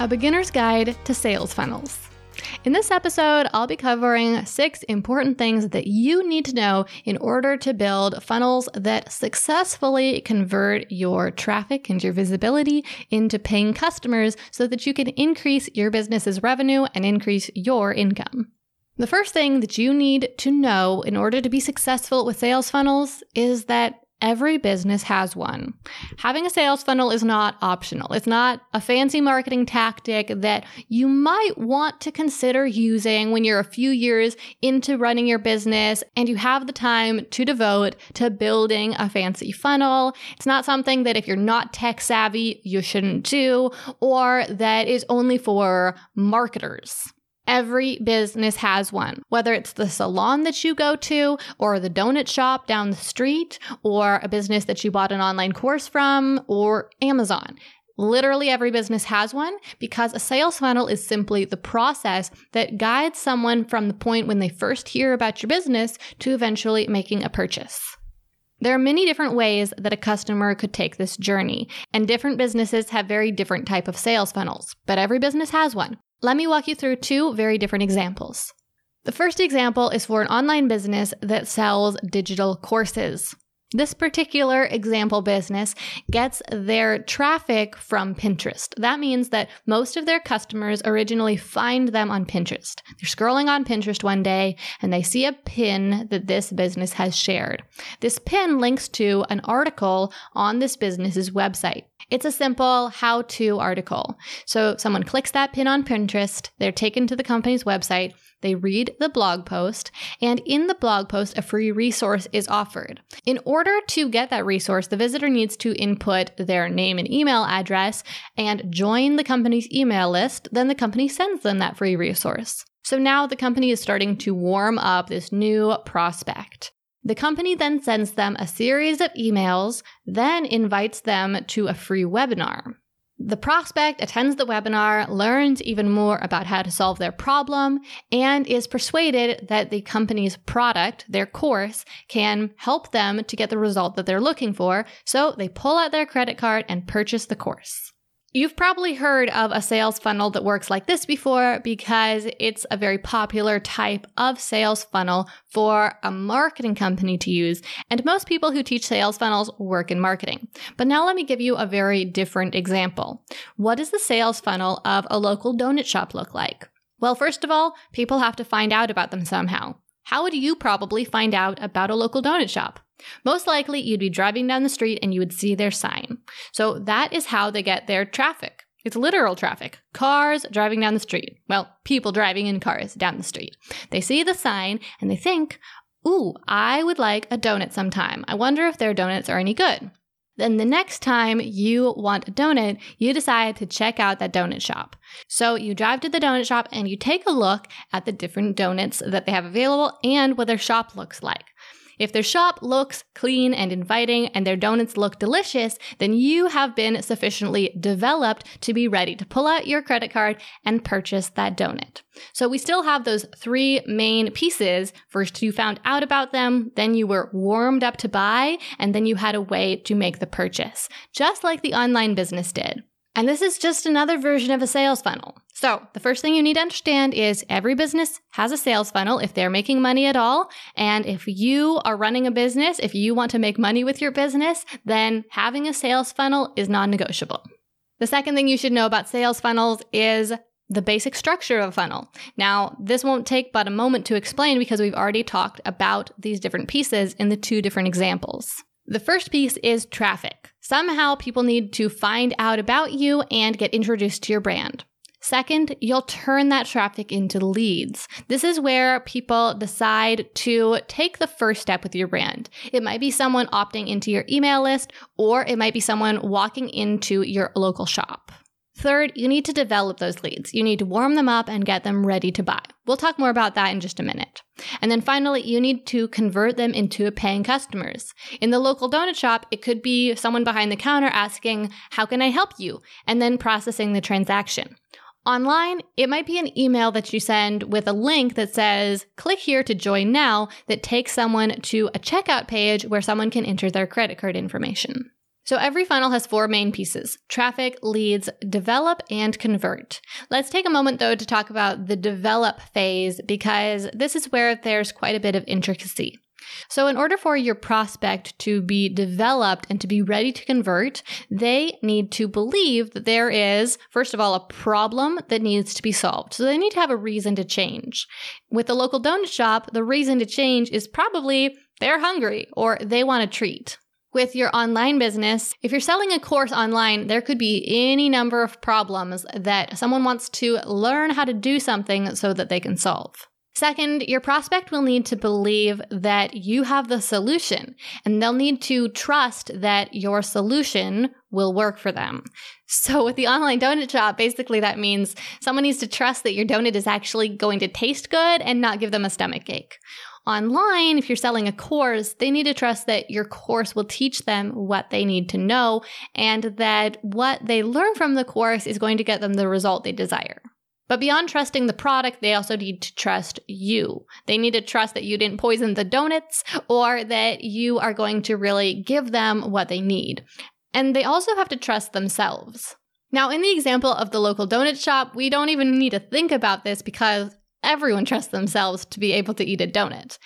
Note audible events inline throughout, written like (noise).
A beginner's guide to sales funnels. In this episode, I'll be covering six important things that you need to know in order to build funnels that successfully convert your traffic and your visibility into paying customers so that you can increase your business's revenue and increase your income. The first thing that you need to know in order to be successful with sales funnels is that Every business has one. Having a sales funnel is not optional. It's not a fancy marketing tactic that you might want to consider using when you're a few years into running your business and you have the time to devote to building a fancy funnel. It's not something that if you're not tech savvy, you shouldn't do, or that is only for marketers. Every business has one, whether it's the salon that you go to, or the donut shop down the street, or a business that you bought an online course from, or Amazon. Literally every business has one because a sales funnel is simply the process that guides someone from the point when they first hear about your business to eventually making a purchase. There are many different ways that a customer could take this journey, and different businesses have very different type of sales funnels, but every business has one. Let me walk you through two very different examples. The first example is for an online business that sells digital courses. This particular example business gets their traffic from Pinterest. That means that most of their customers originally find them on Pinterest. They're scrolling on Pinterest one day and they see a pin that this business has shared. This pin links to an article on this business's website. It's a simple how to article. So someone clicks that pin on Pinterest, they're taken to the company's website, they read the blog post, and in the blog post, a free resource is offered. In order to get that resource, the visitor needs to input their name and email address and join the company's email list. Then the company sends them that free resource. So now the company is starting to warm up this new prospect. The company then sends them a series of emails, then invites them to a free webinar. The prospect attends the webinar, learns even more about how to solve their problem, and is persuaded that the company's product, their course, can help them to get the result that they're looking for. So they pull out their credit card and purchase the course. You've probably heard of a sales funnel that works like this before because it's a very popular type of sales funnel for a marketing company to use. And most people who teach sales funnels work in marketing. But now let me give you a very different example. What does the sales funnel of a local donut shop look like? Well, first of all, people have to find out about them somehow. How would you probably find out about a local donut shop? Most likely, you'd be driving down the street and you would see their sign. So that is how they get their traffic. It's literal traffic. Cars driving down the street. Well, people driving in cars down the street. They see the sign and they think, ooh, I would like a donut sometime. I wonder if their donuts are any good. Then the next time you want a donut, you decide to check out that donut shop. So you drive to the donut shop and you take a look at the different donuts that they have available and what their shop looks like. If their shop looks clean and inviting and their donuts look delicious, then you have been sufficiently developed to be ready to pull out your credit card and purchase that donut. So we still have those three main pieces. First, you found out about them, then you were warmed up to buy, and then you had a way to make the purchase, just like the online business did. And this is just another version of a sales funnel. So, the first thing you need to understand is every business has a sales funnel if they're making money at all. And if you are running a business, if you want to make money with your business, then having a sales funnel is non negotiable. The second thing you should know about sales funnels is the basic structure of a funnel. Now, this won't take but a moment to explain because we've already talked about these different pieces in the two different examples. The first piece is traffic. Somehow people need to find out about you and get introduced to your brand. Second, you'll turn that traffic into leads. This is where people decide to take the first step with your brand. It might be someone opting into your email list, or it might be someone walking into your local shop. Third, you need to develop those leads. You need to warm them up and get them ready to buy. We'll talk more about that in just a minute. And then finally, you need to convert them into paying customers. In the local donut shop, it could be someone behind the counter asking, How can I help you? and then processing the transaction. Online, it might be an email that you send with a link that says, click here to join now, that takes someone to a checkout page where someone can enter their credit card information. So every funnel has four main pieces traffic, leads, develop, and convert. Let's take a moment though to talk about the develop phase because this is where there's quite a bit of intricacy. So, in order for your prospect to be developed and to be ready to convert, they need to believe that there is, first of all, a problem that needs to be solved. So, they need to have a reason to change. With the local donut shop, the reason to change is probably they're hungry or they want a treat with your online business, if you're selling a course online, there could be any number of problems that someone wants to learn how to do something so that they can solve. Second, your prospect will need to believe that you have the solution and they'll need to trust that your solution will work for them. So, with the online donut shop, basically that means someone needs to trust that your donut is actually going to taste good and not give them a stomach ache online, if you're selling a course, they need to trust that your course will teach them what they need to know and that what they learn from the course is going to get them the result they desire. But beyond trusting the product, they also need to trust you. They need to trust that you didn't poison the donuts or that you are going to really give them what they need. And they also have to trust themselves. Now, in the example of the local donut shop, we don't even need to think about this because everyone trusts themselves to be able to eat a donut.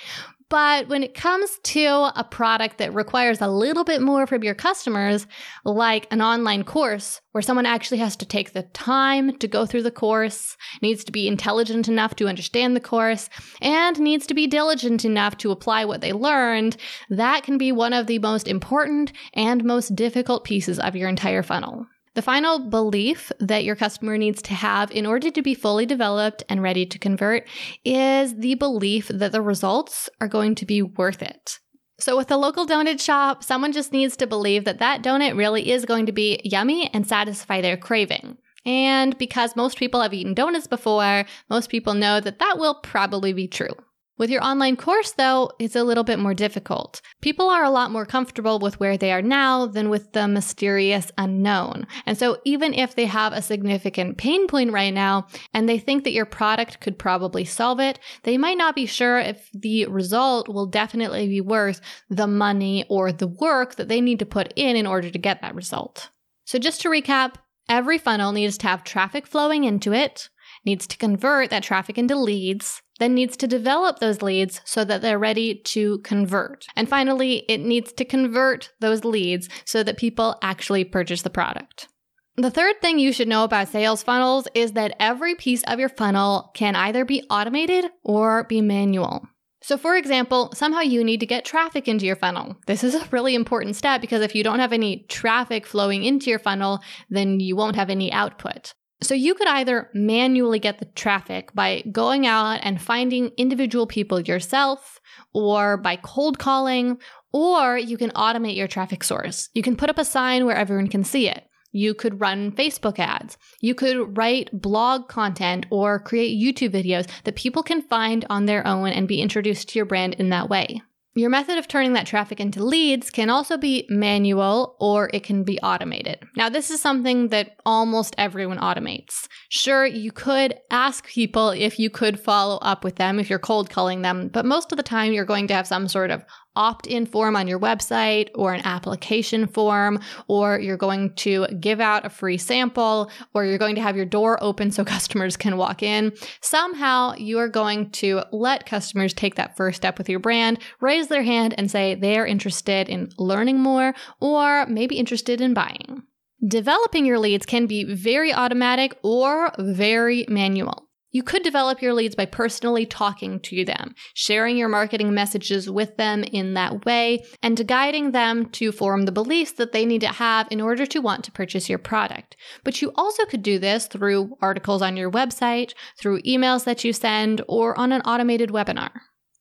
But when it comes to a product that requires a little bit more from your customers, like an online course where someone actually has to take the time to go through the course, needs to be intelligent enough to understand the course, and needs to be diligent enough to apply what they learned, that can be one of the most important and most difficult pieces of your entire funnel. The final belief that your customer needs to have in order to be fully developed and ready to convert is the belief that the results are going to be worth it. So, with a local donut shop, someone just needs to believe that that donut really is going to be yummy and satisfy their craving. And because most people have eaten donuts before, most people know that that will probably be true. With your online course, though, it's a little bit more difficult. People are a lot more comfortable with where they are now than with the mysterious unknown. And so, even if they have a significant pain point right now and they think that your product could probably solve it, they might not be sure if the result will definitely be worth the money or the work that they need to put in in order to get that result. So, just to recap, every funnel needs to have traffic flowing into it, needs to convert that traffic into leads, then needs to develop those leads so that they're ready to convert. And finally, it needs to convert those leads so that people actually purchase the product. The third thing you should know about sales funnels is that every piece of your funnel can either be automated or be manual. So, for example, somehow you need to get traffic into your funnel. This is a really important step because if you don't have any traffic flowing into your funnel, then you won't have any output. So you could either manually get the traffic by going out and finding individual people yourself or by cold calling, or you can automate your traffic source. You can put up a sign where everyone can see it. You could run Facebook ads. You could write blog content or create YouTube videos that people can find on their own and be introduced to your brand in that way. Your method of turning that traffic into leads can also be manual or it can be automated. Now, this is something that almost everyone automates. Sure, you could ask people if you could follow up with them if you're cold calling them, but most of the time you're going to have some sort of opt in form on your website or an application form, or you're going to give out a free sample, or you're going to have your door open so (laughs) customers can walk in. Somehow you are going to let customers take that first step with your brand, raise their hand, and say they're interested in learning more or maybe interested in buying. Developing your leads can be very automatic or very manual. You could develop your leads by personally talking to them, sharing your marketing messages with them in that way, and guiding them to form the beliefs that they need to have in order to want to purchase your product. But you also could do this through articles on your website, through emails that you send, or on an automated webinar.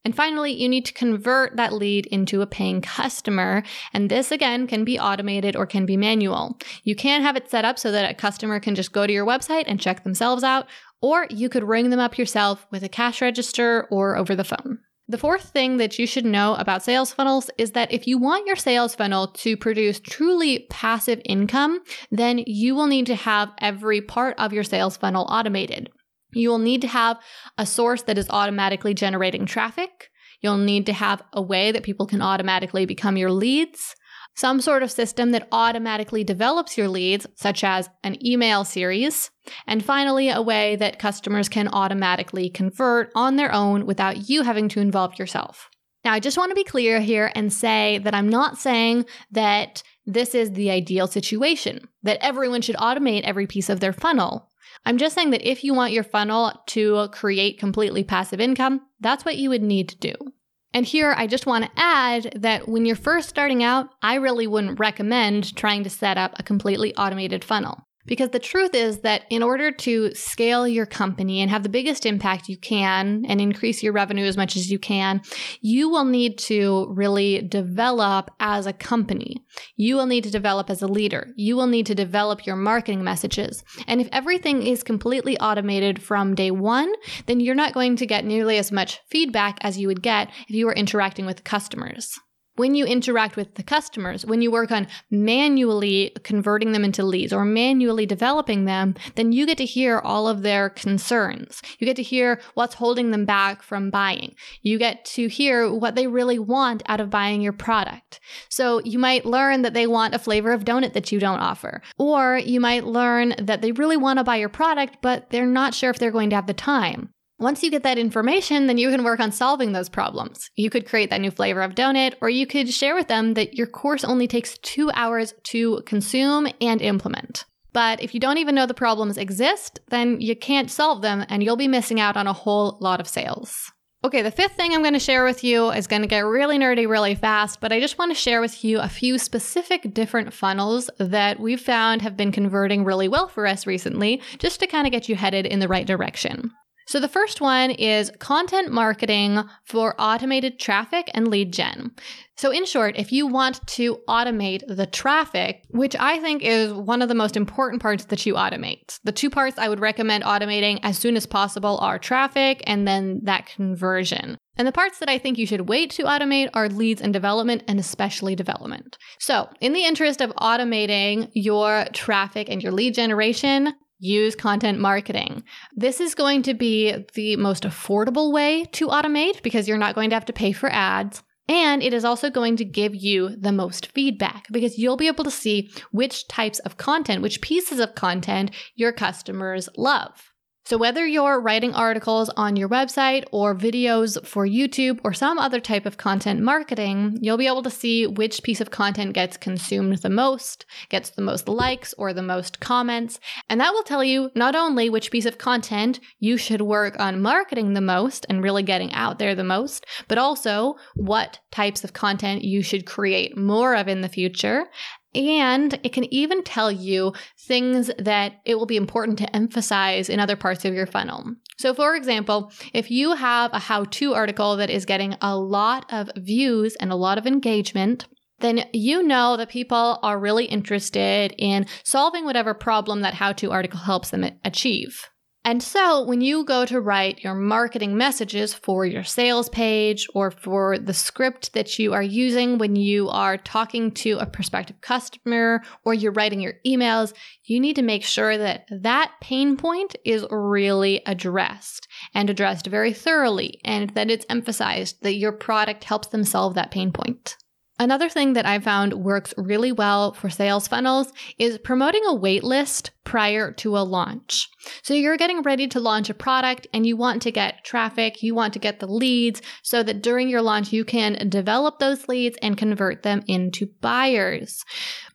And finally, you need to convert that lead into a paying customer. And this again can be automated or can be manual. You can have it set up so that a customer can just go to your website and check themselves out, or you could ring them up yourself with a cash register or over the phone. The fourth thing that you should know about sales funnels is that if you want your sales funnel to produce truly passive income, then you will need to have every part of your sales funnel automated. You will need to have a source that is automatically generating traffic. You'll need to have a way that people can automatically become your leads, some sort of system that automatically develops your leads, such as an email series, and finally, a way that customers can automatically convert on their own without you having to involve yourself. Now, I just want to be clear here and say that I'm not saying that this is the ideal situation, that everyone should automate every piece of their funnel. I'm just saying that if you want your funnel to create completely passive income, that's what you would need to do. And here I just want to add that when you're first starting out, I really wouldn't recommend trying to set up a completely automated funnel. Because the truth is that in order to scale your company and have the biggest impact you can and increase your revenue as much as you can, you will need to really develop as a company. You will need to develop as a leader. You will need to develop your marketing messages. And if everything is completely automated from day one, then you're not going to get nearly as much feedback as you would get if you were interacting with customers when you interact with the customers, when you work on manually converting them into leads or manually developing them, then you get to hear all of their concerns. You get to hear what's holding them back from buying. You get to hear what they really want out of buying your product. So you might learn that they want a flavor of donut that you don't offer. Or you might learn that they really want to buy your product, but they're not sure if they're going to have the time. Once you get that information, then you can work on solving those problems. You could create that new flavor of donut, or you could share with them that your course only takes two hours to consume and implement. But if you don't even know the problems exist, then you can't solve them and you'll be missing out on a whole lot of sales. Okay, the fifth thing I'm going to share with you is going to get really nerdy really fast, but I just want to share with you a few specific different funnels that we've found have been converting really well for us recently, just to kind of get you headed in the right direction. So the first one is content marketing for automated traffic and lead gen. So in short, if you want to automate the traffic, which I think is one of the most important parts that you automate. The two parts I would recommend automating as soon as possible are traffic and then that conversion. And the parts that I think you should wait to automate are leads and development, and especially development. So, in the interest of automating your traffic and your lead generation, use content marketing. This is going to be the most affordable way to automate because you're not going to have to pay for ads. And it is also going to give you the most feedback because you'll be able to see which types of content, which pieces of content your customers love. So, whether you're writing articles on your website or videos for YouTube or some other type of content marketing, you'll be able to see which piece of content gets consumed the most, gets the most likes or the most comments. And that will tell you not only which piece of content you should work on marketing the most and really getting out there the most, but also what types of content you should create more of in the future and it can even tell you things that it will be important to emphasize in other parts of your funnel. So, for example, if you have a how to article that is getting a lot of views and a lot of engagement, then you know that people are really interested in solving whatever problem that how to article helps them achieve. And so when you go to write your marketing messages for your sales page or for the script that you are using when you are talking to a prospective customer or you're writing your emails, you need to make sure that that pain point is really addressed and addressed very thoroughly and that it's emphasized that your product helps them solve that pain point. Another thing that I found works really well for sales funnels is promoting a waitlist prior to a launch. So you're getting ready to launch a product and you want to get traffic, you want to get the leads so that during your launch you can develop those leads and convert them into buyers.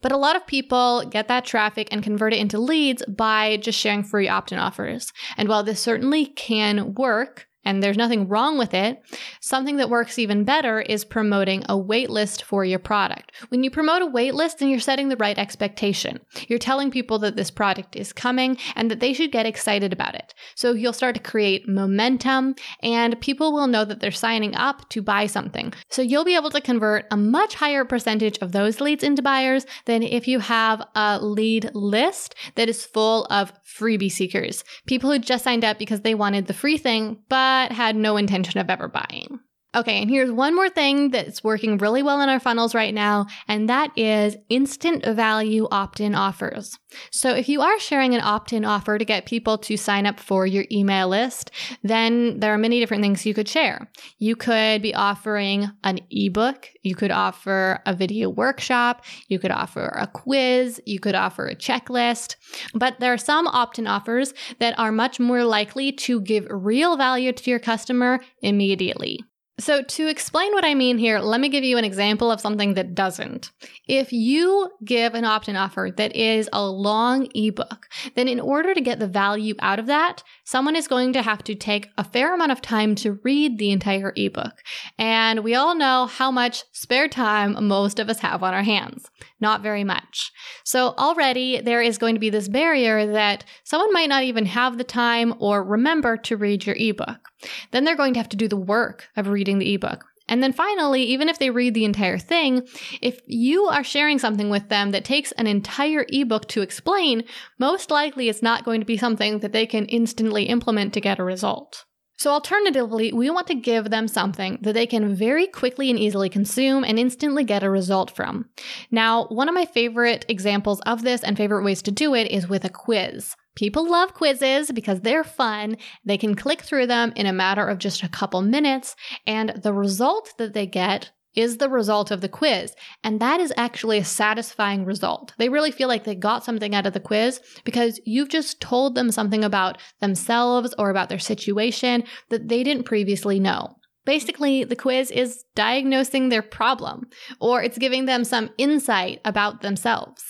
But a lot of people get that traffic and convert it into leads by just sharing free opt in offers. And while this certainly can work, and there's nothing wrong with it. Something that works even better is promoting a wait list for your product. When you promote a wait list, then you're setting the right expectation. You're telling people that this product is coming and that they should get excited about it. So you'll start to create momentum and people will know that they're signing up to buy something. So you'll be able to convert a much higher percentage of those leads into buyers than if you have a lead list that is full of freebie seekers. People who just signed up because they wanted the free thing, but had no intention of ever buying. Okay, and here's one more thing that's working really well in our funnels right now, and that is instant value opt in offers. So, if you are sharing an opt in offer to get people to sign up for your email list, then there are many different things you could share. You could be offering an ebook, you could offer a video workshop, you could offer a quiz, you could offer a checklist. But there are some opt in offers that are much more likely to give real value to your customer immediately. So, to explain what I mean here, let me give you an example of something that doesn't. If you give an opt in offer that is a long ebook, then in order to get the value out of that, someone is going to have to take a fair amount of time to read the entire ebook. And we all know how much spare time most of us have on our hands. Not very much. So, already there is going to be this barrier that someone might not even have the time or remember to read your ebook. Then they're going to have to do the work of reading the ebook. And then finally, even if they read the entire thing, if you are sharing something with them that takes an entire ebook to explain, most likely it's not going to be something that they can instantly implement to get a result. So, alternatively, we want to give them something that they can very quickly and easily consume and instantly get a result from. Now, one of my favorite examples of this and favorite ways to do it is with a quiz. People love quizzes because they're fun. They can click through them in a matter of just a couple minutes, and the result that they get is the result of the quiz. And that is actually a satisfying result. They really feel like they got something out of the quiz because you've just told them something about themselves or about their situation that they didn't previously know. Basically, the quiz is diagnosing their problem or it's giving them some insight about themselves.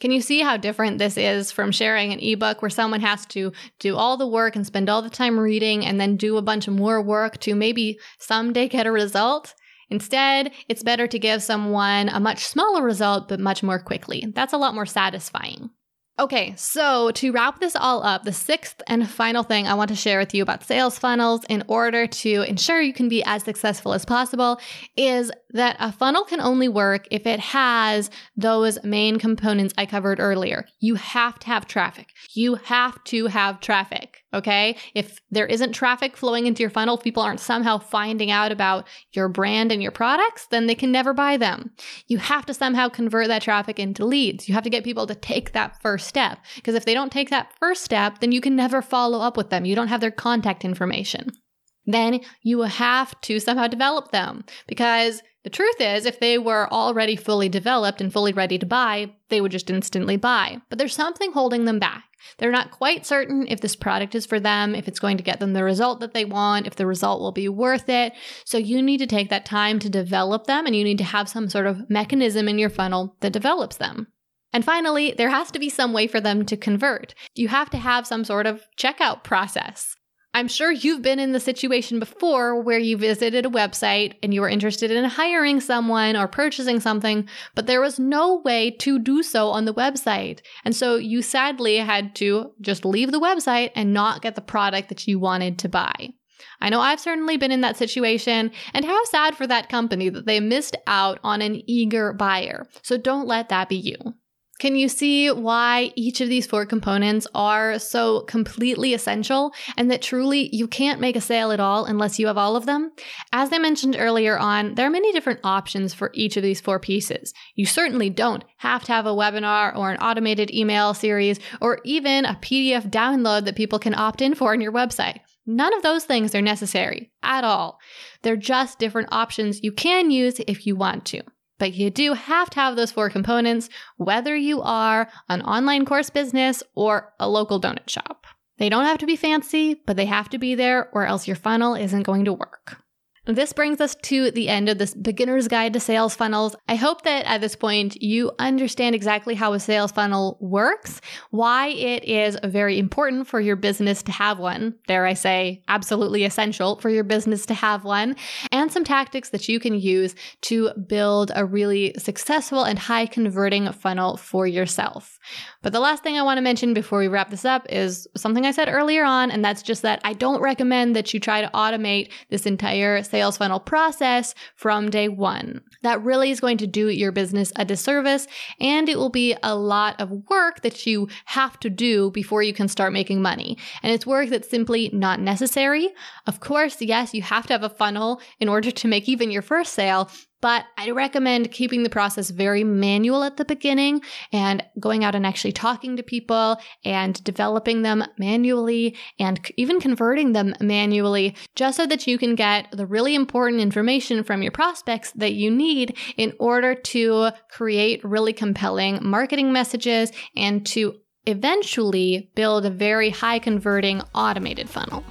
Can you see how different this is from sharing an ebook where someone has to do all the work and spend all the time reading and then do a bunch of more work to maybe someday get a result? Instead, it's better to give someone a much smaller result but much more quickly. That's a lot more satisfying. Okay, so to wrap this all up, the sixth and final thing I want to share with you about sales funnels in order to ensure you can be as successful as possible is that a funnel can only work if it has those main components I covered earlier. You have to have traffic. You have to have traffic. Okay. If there isn't traffic flowing into your funnel, if people aren't somehow finding out about your brand and your products, then they can never buy them. You have to somehow convert that traffic into leads. You have to get people to take that first step. Because if they don't take that first step, then you can never follow up with them. You don't have their contact information. Then you will have to somehow develop them because the truth is, if they were already fully developed and fully ready to buy, they would just instantly buy. But there's something holding them back. They're not quite certain if this product is for them, if it's going to get them the result that they want, if the result will be worth it. So you need to take that time to develop them and you need to have some sort of mechanism in your funnel that develops them. And finally, there has to be some way for them to convert. You have to have some sort of checkout process. I'm sure you've been in the situation before where you visited a website and you were interested in hiring someone or purchasing something, but there was no way to do so on the website. And so you sadly had to just leave the website and not get the product that you wanted to buy. I know I've certainly been in that situation, and how sad for that company that they missed out on an eager buyer. So don't let that be you. Can you see why each of these four components are so completely essential and that truly you can't make a sale at all unless you have all of them? As I mentioned earlier on, there are many different options for each of these four pieces. You certainly don't have to have a webinar or an automated email series or even a PDF download that people can opt in for on your website. None of those things are necessary at all. They're just different options you can use if you want to. But you do have to have those four components, whether you are an online course business or a local donut shop. They don't have to be fancy, but they have to be there, or else your funnel isn't going to work. This brings us to the end of this beginner's guide to sales funnels. I hope that at this point you understand exactly how a sales funnel works, why it is very important for your business to have one. Dare I say, absolutely essential for your business to have one, and some tactics that you can use to build a really successful and high converting funnel for yourself. But the last thing I want to mention before we wrap this up is something I said earlier on, and that's just that I don't recommend that you try to automate this entire sales funnel process from day one. That really is going to do your business a disservice, and it will be a lot of work that you have to do before you can start making money. And it's work that's simply not necessary. Of course, yes, you have to have a funnel in order to make even your first sale, but I recommend keeping the process very manual at the beginning and going out and actually talking to people and developing them manually and even converting them manually just so that you can get the really important information from your prospects that you need in order to create really compelling marketing messages and to eventually build a very high converting automated funnel.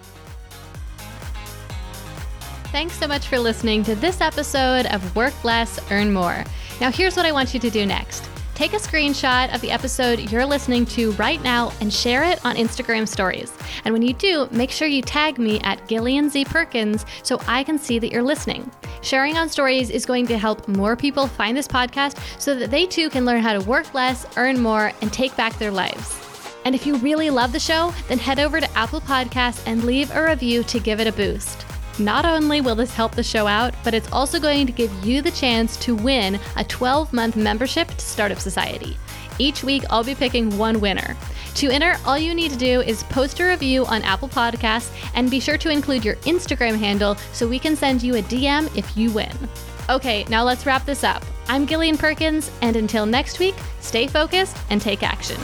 Thanks so much for listening to this episode of Work Less, Earn More. Now, here's what I want you to do next. Take a screenshot of the episode you're listening to right now and share it on Instagram stories. And when you do, make sure you tag me at Gillian Z Perkins so I can see that you're listening. Sharing on stories is going to help more people find this podcast so that they too can learn how to work less, earn more, and take back their lives. And if you really love the show, then head over to Apple Podcasts and leave a review to give it a boost. Not only will this help the show out, but it's also going to give you the chance to win a 12 month membership to Startup Society. Each week, I'll be picking one winner. To enter, all you need to do is post a review on Apple Podcasts and be sure to include your Instagram handle so we can send you a DM if you win. Okay, now let's wrap this up. I'm Gillian Perkins, and until next week, stay focused and take action.